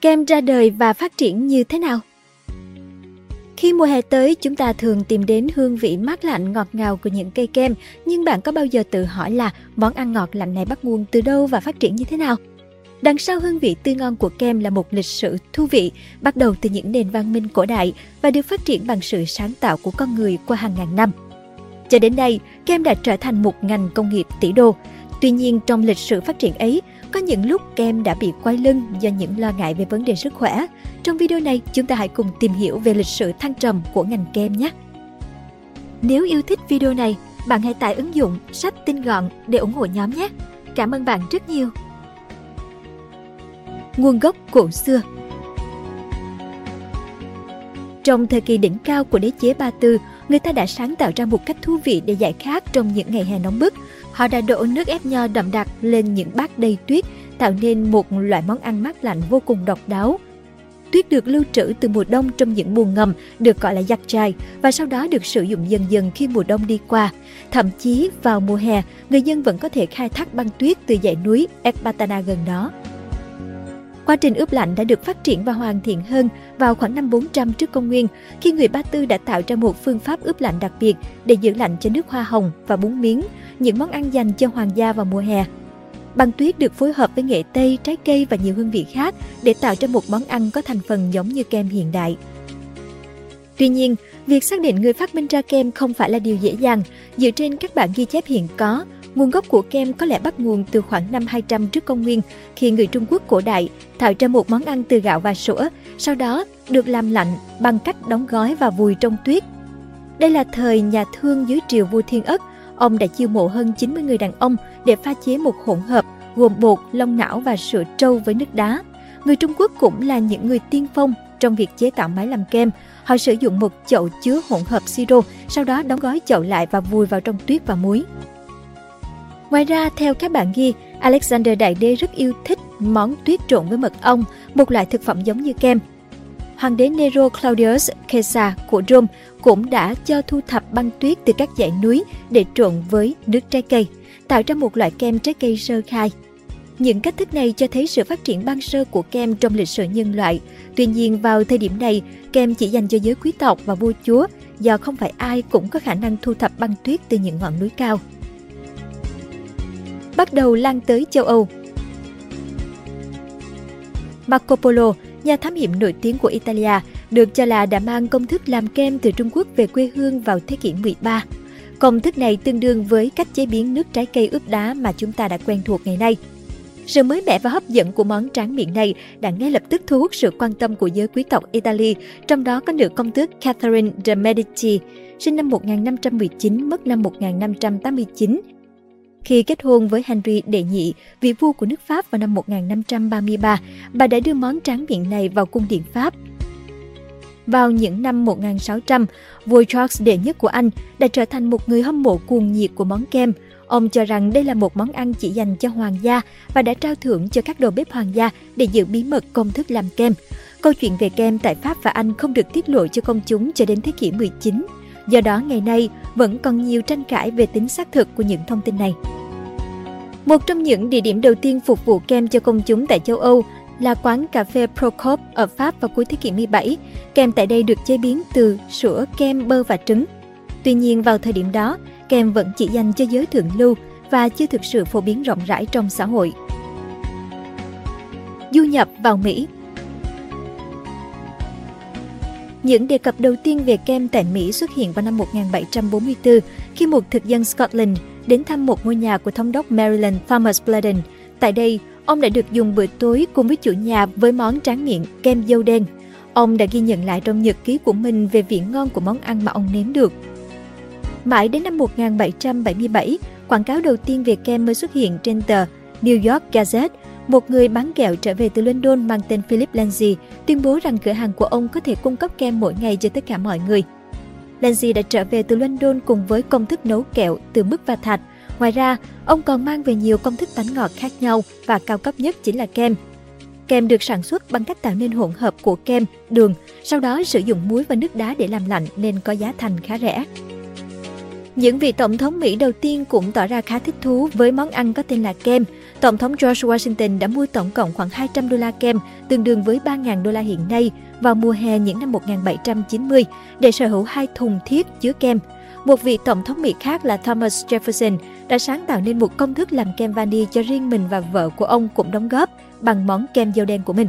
Kem ra đời và phát triển như thế nào? Khi mùa hè tới, chúng ta thường tìm đến hương vị mát lạnh ngọt ngào của những cây kem, nhưng bạn có bao giờ tự hỏi là món ăn ngọt lạnh này bắt nguồn từ đâu và phát triển như thế nào? Đằng sau hương vị tươi ngon của kem là một lịch sử thú vị, bắt đầu từ những nền văn minh cổ đại và được phát triển bằng sự sáng tạo của con người qua hàng ngàn năm. Cho đến nay, kem đã trở thành một ngành công nghiệp tỷ đô. Tuy nhiên, trong lịch sử phát triển ấy, có những lúc kem đã bị quay lưng do những lo ngại về vấn đề sức khỏe. Trong video này, chúng ta hãy cùng tìm hiểu về lịch sử thăng trầm của ngành kem nhé. Nếu yêu thích video này, bạn hãy tải ứng dụng sách tinh gọn để ủng hộ nhóm nhé. Cảm ơn bạn rất nhiều. Nguồn gốc cổ xưa Trong thời kỳ đỉnh cao của đế chế Ba Tư, người ta đã sáng tạo ra một cách thú vị để giải khát trong những ngày hè nóng bức. Họ đã đổ nước ép nho đậm đặc lên những bát đầy tuyết, tạo nên một loại món ăn mát lạnh vô cùng độc đáo. Tuyết được lưu trữ từ mùa đông trong những buồng ngầm được gọi là giặc trai và sau đó được sử dụng dần dần khi mùa đông đi qua. Thậm chí vào mùa hè, người dân vẫn có thể khai thác băng tuyết từ dãy núi Ekbatana gần đó. Quá trình ướp lạnh đã được phát triển và hoàn thiện hơn vào khoảng năm 400 trước công nguyên, khi người Ba Tư đã tạo ra một phương pháp ướp lạnh đặc biệt để giữ lạnh cho nước hoa hồng và bún miếng, những món ăn dành cho hoàng gia vào mùa hè. Băng tuyết được phối hợp với nghệ tây, trái cây và nhiều hương vị khác để tạo ra một món ăn có thành phần giống như kem hiện đại. Tuy nhiên, việc xác định người phát minh ra kem không phải là điều dễ dàng. Dựa trên các bản ghi chép hiện có, Nguồn gốc của kem có lẽ bắt nguồn từ khoảng năm 200 trước công nguyên, khi người Trung Quốc cổ đại tạo ra một món ăn từ gạo và sữa, sau đó được làm lạnh bằng cách đóng gói và vùi trong tuyết. Đây là thời nhà thương dưới triều vua Thiên Ất, ông đã chiêu mộ hơn 90 người đàn ông để pha chế một hỗn hợp gồm bột, lông não và sữa trâu với nước đá. Người Trung Quốc cũng là những người tiên phong trong việc chế tạo máy làm kem. Họ sử dụng một chậu chứa hỗn hợp siro, sau đó đóng gói chậu lại và vùi vào trong tuyết và muối. Ngoài ra, theo các bạn ghi, Alexander Đại Đế rất yêu thích món tuyết trộn với mật ong, một loại thực phẩm giống như kem. Hoàng đế Nero Claudius Caesar của Rome cũng đã cho thu thập băng tuyết từ các dãy núi để trộn với nước trái cây, tạo ra một loại kem trái cây sơ khai. Những cách thức này cho thấy sự phát triển ban sơ của kem trong lịch sử nhân loại. Tuy nhiên, vào thời điểm này, kem chỉ dành cho giới quý tộc và vua chúa, do không phải ai cũng có khả năng thu thập băng tuyết từ những ngọn núi cao bắt đầu lan tới châu Âu. Marco Polo, nhà thám hiểm nổi tiếng của Italia, được cho là đã mang công thức làm kem từ Trung Quốc về quê hương vào thế kỷ 13. Công thức này tương đương với cách chế biến nước trái cây ướp đá mà chúng ta đã quen thuộc ngày nay. Sự mới mẻ và hấp dẫn của món tráng miệng này đã ngay lập tức thu hút sự quan tâm của giới quý tộc Italy, trong đó có nữ công tước Catherine de Medici, sinh năm 1519, mất năm 1589, khi kết hôn với Henry đệ nhị, vị vua của nước Pháp vào năm 1533, bà đã đưa món tráng miệng này vào cung điện Pháp. Vào những năm 1600, vua Charles đệ nhất của Anh đã trở thành một người hâm mộ cuồng nhiệt của món kem. Ông cho rằng đây là một món ăn chỉ dành cho hoàng gia và đã trao thưởng cho các đầu bếp hoàng gia để giữ bí mật công thức làm kem. Câu chuyện về kem tại Pháp và Anh không được tiết lộ cho công chúng cho đến thế kỷ 19. Do đó ngày nay vẫn còn nhiều tranh cãi về tính xác thực của những thông tin này. Một trong những địa điểm đầu tiên phục vụ kem cho công chúng tại châu Âu là quán cà phê Prokop ở Pháp vào cuối thế kỷ 17. Kem tại đây được chế biến từ sữa, kem, bơ và trứng. Tuy nhiên vào thời điểm đó, kem vẫn chỉ dành cho giới thượng lưu và chưa thực sự phổ biến rộng rãi trong xã hội. Du nhập vào Mỹ những đề cập đầu tiên về kem tại Mỹ xuất hiện vào năm 1744 khi một thực dân Scotland đến thăm một ngôi nhà của thống đốc Maryland Thomas Bladen. Tại đây, ông đã được dùng bữa tối cùng với chủ nhà với món tráng miệng kem dâu đen. Ông đã ghi nhận lại trong nhật ký của mình về vị ngon của món ăn mà ông nếm được. Mãi đến năm 1777, quảng cáo đầu tiên về kem mới xuất hiện trên tờ New York Gazette một người bán kẹo trở về từ London mang tên Philip Lindsay tuyên bố rằng cửa hàng của ông có thể cung cấp kem mỗi ngày cho tất cả mọi người. Lindsay đã trở về từ London cùng với công thức nấu kẹo từ mứt và thạch. Ngoài ra, ông còn mang về nhiều công thức bánh ngọt khác nhau và cao cấp nhất chính là kem. Kem được sản xuất bằng cách tạo nên hỗn hợp của kem, đường, sau đó sử dụng muối và nước đá để làm lạnh nên có giá thành khá rẻ. Những vị tổng thống Mỹ đầu tiên cũng tỏ ra khá thích thú với món ăn có tên là kem. Tổng thống George Washington đã mua tổng cộng khoảng 200 đô la kem, tương đương với 3.000 đô la hiện nay, vào mùa hè những năm 1790 để sở hữu hai thùng thiết chứa kem. Một vị tổng thống Mỹ khác là Thomas Jefferson đã sáng tạo nên một công thức làm kem vani cho riêng mình và vợ của ông cũng đóng góp bằng món kem dâu đen của mình.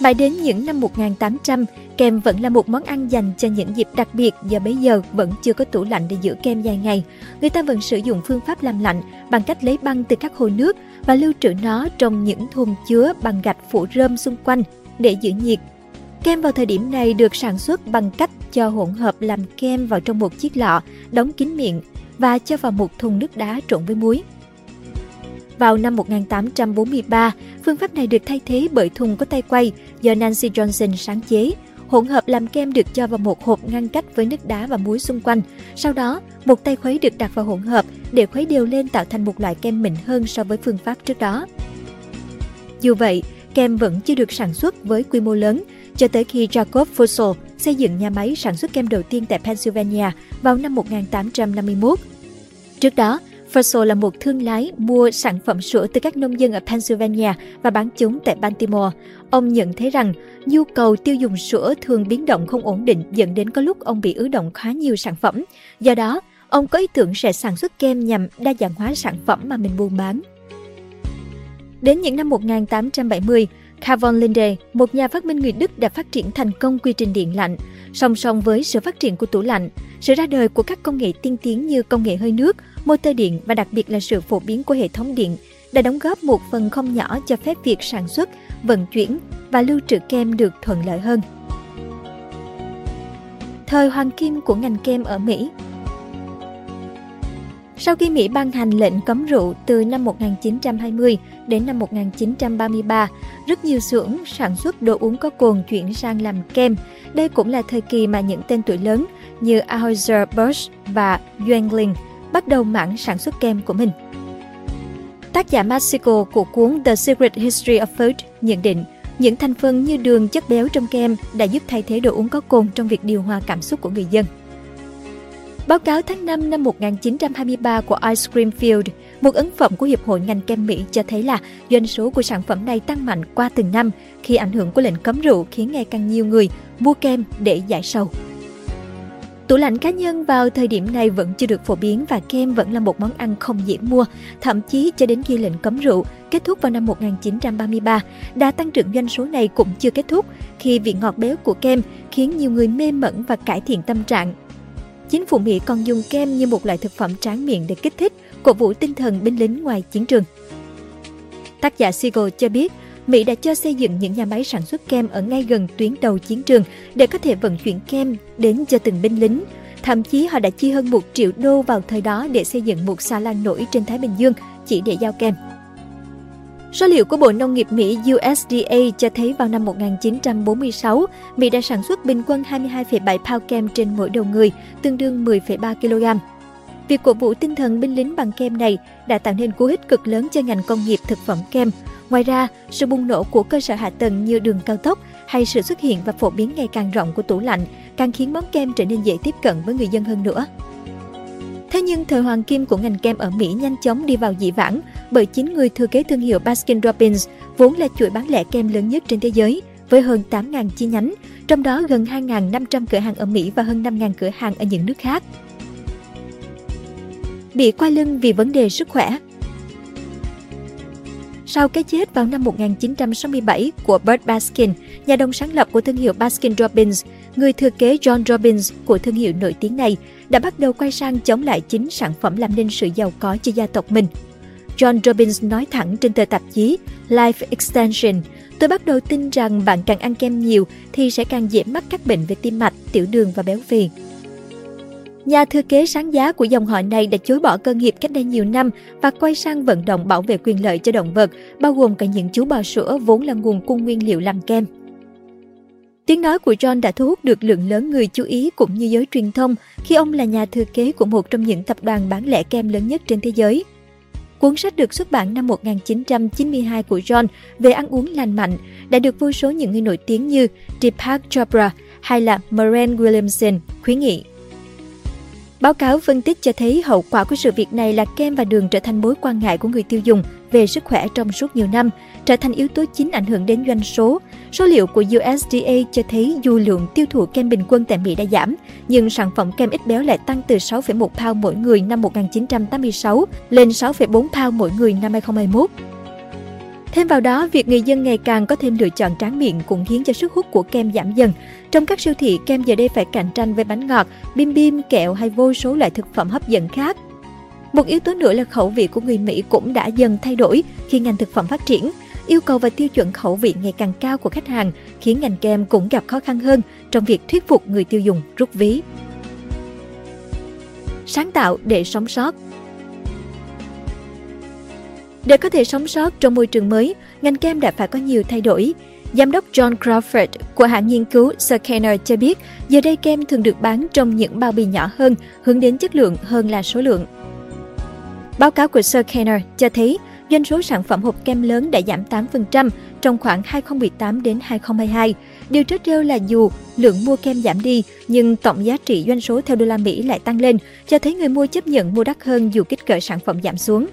Mãi đến những năm 1800, kem vẫn là một món ăn dành cho những dịp đặc biệt do bấy giờ vẫn chưa có tủ lạnh để giữ kem dài ngày. Người ta vẫn sử dụng phương pháp làm lạnh bằng cách lấy băng từ các hồ nước và lưu trữ nó trong những thùng chứa bằng gạch phủ rơm xung quanh để giữ nhiệt. Kem vào thời điểm này được sản xuất bằng cách cho hỗn hợp làm kem vào trong một chiếc lọ, đóng kín miệng và cho vào một thùng nước đá trộn với muối. Vào năm 1843, phương pháp này được thay thế bởi thùng có tay quay do Nancy Johnson sáng chế. Hỗn hợp làm kem được cho vào một hộp ngăn cách với nước đá và muối xung quanh. Sau đó, một tay khuấy được đặt vào hỗn hợp để khuấy đều lên tạo thành một loại kem mịn hơn so với phương pháp trước đó. Dù vậy, kem vẫn chưa được sản xuất với quy mô lớn cho tới khi Jacob Fussell xây dựng nhà máy sản xuất kem đầu tiên tại Pennsylvania vào năm 1851. Trước đó, Fussell là một thương lái mua sản phẩm sữa từ các nông dân ở Pennsylvania và bán chúng tại Baltimore. Ông nhận thấy rằng nhu cầu tiêu dùng sữa thường biến động không ổn định dẫn đến có lúc ông bị ứ động khá nhiều sản phẩm. Do đó, ông có ý tưởng sẽ sản xuất kem nhằm đa dạng hóa sản phẩm mà mình buôn bán. Đến những năm 1870, Carl von Linde, một nhà phát minh người Đức đã phát triển thành công quy trình điện lạnh. Song song với sự phát triển của tủ lạnh, sự ra đời của các công nghệ tiên tiến như công nghệ hơi nước, motor điện và đặc biệt là sự phổ biến của hệ thống điện đã đóng góp một phần không nhỏ cho phép việc sản xuất, vận chuyển và lưu trữ kem được thuận lợi hơn. Thời hoàng kim của ngành kem ở Mỹ sau khi Mỹ ban hành lệnh cấm rượu từ năm 1920 đến năm 1933, rất nhiều xưởng sản xuất đồ uống có cồn chuyển sang làm kem. Đây cũng là thời kỳ mà những tên tuổi lớn như Anheuser-Busch và Yuengling bắt đầu mảng sản xuất kem của mình. Tác giả Masico của cuốn The Secret History of Food nhận định những thành phần như đường chất béo trong kem đã giúp thay thế đồ uống có cồn trong việc điều hòa cảm xúc của người dân. Báo cáo tháng 5 năm 1923 của Ice Cream Field, một ấn phẩm của Hiệp hội ngành kem Mỹ cho thấy là doanh số của sản phẩm này tăng mạnh qua từng năm khi ảnh hưởng của lệnh cấm rượu khiến ngày càng nhiều người mua kem để giải sầu. Tủ lạnh cá nhân vào thời điểm này vẫn chưa được phổ biến và kem vẫn là một món ăn không dễ mua, thậm chí cho đến khi lệnh cấm rượu kết thúc vào năm 1933, đà tăng trưởng doanh số này cũng chưa kết thúc khi vị ngọt béo của kem khiến nhiều người mê mẩn và cải thiện tâm trạng. Chính phủ Mỹ còn dùng kem như một loại thực phẩm tráng miệng để kích thích, cổ vũ tinh thần binh lính ngoài chiến trường. Tác giả Siegel cho biết, Mỹ đã cho xây dựng những nhà máy sản xuất kem ở ngay gần tuyến đầu chiến trường để có thể vận chuyển kem đến cho từng binh lính. Thậm chí họ đã chi hơn 1 triệu đô vào thời đó để xây dựng một xa lan nổi trên Thái Bình Dương chỉ để giao kem. Số liệu của Bộ Nông nghiệp Mỹ USDA cho thấy vào năm 1946, Mỹ đã sản xuất bình quân 22,7 pound kem trên mỗi đầu người, tương đương 10,3 kg. Việc cổ vũ tinh thần binh lính bằng kem này đã tạo nên cú hích cực lớn cho ngành công nghiệp thực phẩm kem. Ngoài ra, sự bùng nổ của cơ sở hạ tầng như đường cao tốc hay sự xuất hiện và phổ biến ngày càng rộng của tủ lạnh càng khiến món kem trở nên dễ tiếp cận với người dân hơn nữa. Thế nhưng thời hoàng kim của ngành kem ở Mỹ nhanh chóng đi vào dị vãng bởi chính người thừa kế thương hiệu Baskin Robbins vốn là chuỗi bán lẻ kem lớn nhất trên thế giới với hơn 8.000 chi nhánh, trong đó gần 2.500 cửa hàng ở Mỹ và hơn 5.000 cửa hàng ở những nước khác bị quay lưng vì vấn đề sức khỏe. Sau cái chết vào năm 1967 của Bert Baskin, nhà đồng sáng lập của thương hiệu Baskin Robbins, người thừa kế John Robbins của thương hiệu nổi tiếng này đã bắt đầu quay sang chống lại chính sản phẩm làm nên sự giàu có cho gia tộc mình. John Robbins nói thẳng trên tờ tạp chí Life Extension, tôi bắt đầu tin rằng bạn càng ăn kem nhiều thì sẽ càng dễ mắc các bệnh về tim mạch, tiểu đường và béo phì. Nhà thư kế sáng giá của dòng họ này đã chối bỏ cơ nghiệp cách đây nhiều năm và quay sang vận động bảo vệ quyền lợi cho động vật, bao gồm cả những chú bò sữa vốn là nguồn cung nguyên liệu làm kem. Tiếng nói của John đã thu hút được lượng lớn người chú ý cũng như giới truyền thông khi ông là nhà thừa kế của một trong những tập đoàn bán lẻ kem lớn nhất trên thế giới. Cuốn sách được xuất bản năm 1992 của John về ăn uống lành mạnh đã được vô số những người nổi tiếng như Deepak Chopra hay là Maren Williamson khuyến nghị. Báo cáo phân tích cho thấy hậu quả của sự việc này là kem và đường trở thành mối quan ngại của người tiêu dùng về sức khỏe trong suốt nhiều năm, trở thành yếu tố chính ảnh hưởng đến doanh số. Số liệu của USDA cho thấy dù lượng tiêu thụ kem bình quân tại Mỹ đã giảm, nhưng sản phẩm kem ít béo lại tăng từ 6,1 pound mỗi người năm 1986 lên 6,4 pound mỗi người năm 2021. Thêm vào đó, việc người dân ngày càng có thêm lựa chọn tráng miệng cũng khiến cho sức hút của kem giảm dần. Trong các siêu thị, kem giờ đây phải cạnh tranh với bánh ngọt, bim bim, kẹo hay vô số loại thực phẩm hấp dẫn khác. Một yếu tố nữa là khẩu vị của người Mỹ cũng đã dần thay đổi khi ngành thực phẩm phát triển. Yêu cầu và tiêu chuẩn khẩu vị ngày càng cao của khách hàng khiến ngành kem cũng gặp khó khăn hơn trong việc thuyết phục người tiêu dùng rút ví. Sáng tạo để sống sót để có thể sống sót trong môi trường mới, ngành kem đã phải có nhiều thay đổi. Giám đốc John Crawford của hãng nghiên cứu Circana cho biết, giờ đây kem thường được bán trong những bao bì nhỏ hơn, hướng đến chất lượng hơn là số lượng. Báo cáo của Circana cho thấy doanh số sản phẩm hộp kem lớn đã giảm 8% trong khoảng 2018 đến 2022. Điều trớ trêu là dù lượng mua kem giảm đi, nhưng tổng giá trị doanh số theo đô la Mỹ lại tăng lên, cho thấy người mua chấp nhận mua đắt hơn dù kích cỡ sản phẩm giảm xuống.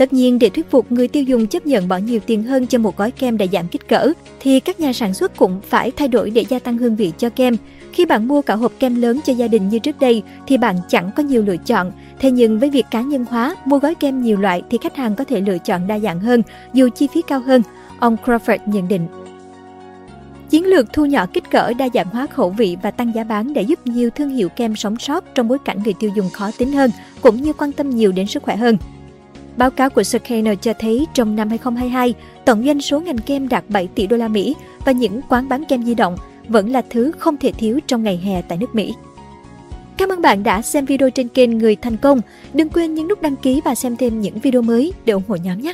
Tất nhiên, để thuyết phục người tiêu dùng chấp nhận bỏ nhiều tiền hơn cho một gói kem đã giảm kích cỡ, thì các nhà sản xuất cũng phải thay đổi để gia tăng hương vị cho kem. Khi bạn mua cả hộp kem lớn cho gia đình như trước đây, thì bạn chẳng có nhiều lựa chọn. Thế nhưng với việc cá nhân hóa, mua gói kem nhiều loại thì khách hàng có thể lựa chọn đa dạng hơn, dù chi phí cao hơn. Ông Crawford nhận định. Chiến lược thu nhỏ kích cỡ, đa dạng hóa khẩu vị và tăng giá bán đã giúp nhiều thương hiệu kem sống sót trong bối cảnh người tiêu dùng khó tính hơn, cũng như quan tâm nhiều đến sức khỏe hơn. Báo cáo của Circana cho thấy trong năm 2022, tổng doanh số ngành kem đạt 7 tỷ đô la Mỹ và những quán bán kem di động vẫn là thứ không thể thiếu trong ngày hè tại nước Mỹ. Cảm ơn bạn đã xem video trên kênh Người Thành Công. Đừng quên nhấn nút đăng ký và xem thêm những video mới để ủng hộ nhóm nhé!